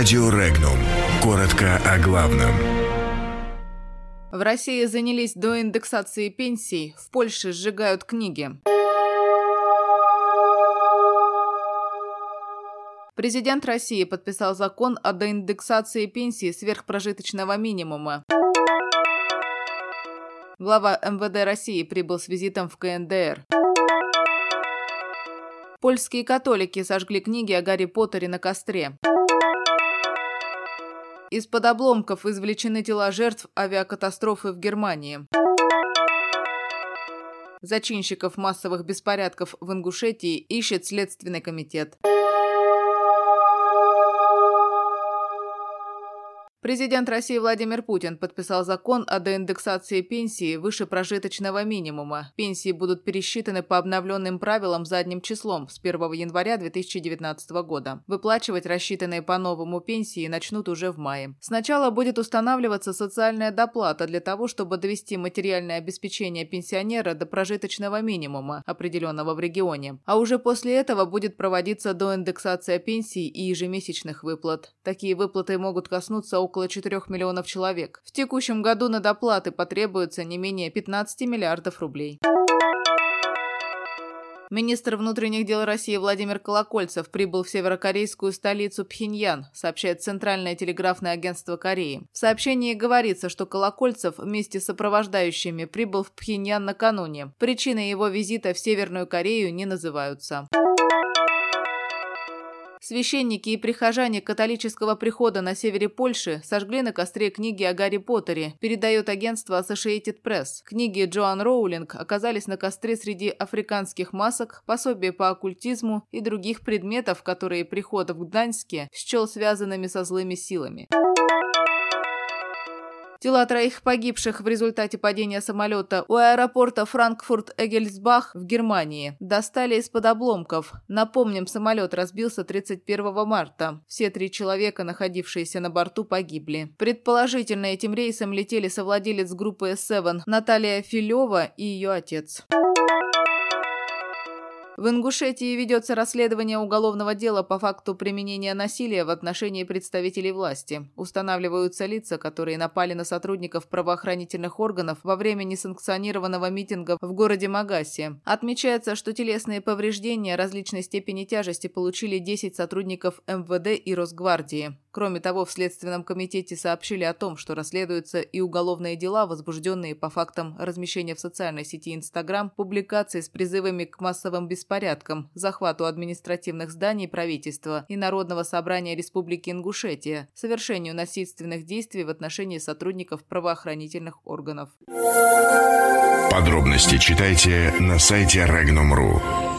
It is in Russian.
Радио Регнум. Коротко о главном. В России занялись до индексации пенсий, в Польше сжигают книги. Президент России подписал закон о доиндексации пенсии сверхпрожиточного минимума. Глава МВД России прибыл с визитом в КНДР. Польские католики сожгли книги о Гарри Поттере на костре. Из-под обломков извлечены тела жертв авиакатастрофы в Германии. Зачинщиков массовых беспорядков в Ингушетии ищет Следственный комитет. Президент России Владимир Путин подписал закон о доиндексации пенсии выше прожиточного минимума. Пенсии будут пересчитаны по обновленным правилам задним числом с 1 января 2019 года. Выплачивать рассчитанные по новому пенсии начнут уже в мае. Сначала будет устанавливаться социальная доплата для того, чтобы довести материальное обеспечение пенсионера до прожиточного минимума, определенного в регионе. А уже после этого будет проводиться доиндексация пенсий и ежемесячных выплат. Такие выплаты могут коснуться около 4 миллионов человек. В текущем году на доплаты потребуется не менее 15 миллиардов рублей. Министр внутренних дел России Владимир Колокольцев прибыл в северокорейскую столицу Пхеньян, сообщает Центральное телеграфное агентство Кореи. В сообщении говорится, что Колокольцев вместе с сопровождающими прибыл в Пхеньян накануне. Причины его визита в Северную Корею не называются. Священники и прихожане католического прихода на севере Польши сожгли на костре книги о Гарри Поттере, передает агентство Associated Press. Книги Джоан Роулинг оказались на костре среди африканских масок, пособия по оккультизму и других предметов, которые приход в Гданьске счел связанными со злыми силами. Тела троих погибших в результате падения самолета у аэропорта Франкфурт-Эгельсбах в Германии достали из-под обломков. Напомним, самолет разбился 31 марта. Все три человека, находившиеся на борту, погибли. Предположительно, этим рейсом летели совладелец группы S7 Наталья Филева и ее отец. В Ингушетии ведется расследование уголовного дела по факту применения насилия в отношении представителей власти. Устанавливаются лица, которые напали на сотрудников правоохранительных органов во время несанкционированного митинга в городе Магасе. Отмечается, что телесные повреждения различной степени тяжести получили 10 сотрудников МВД и Росгвардии. Кроме того, в Следственном комитете сообщили о том, что расследуются и уголовные дела, возбужденные по фактам размещения в социальной сети Инстаграм публикаций с призывами к массовым беспорядкам, захвату административных зданий правительства и Народного собрания Республики Ингушетия, совершению насильственных действий в отношении сотрудников правоохранительных органов. Подробности читайте на сайте Regnum.ru.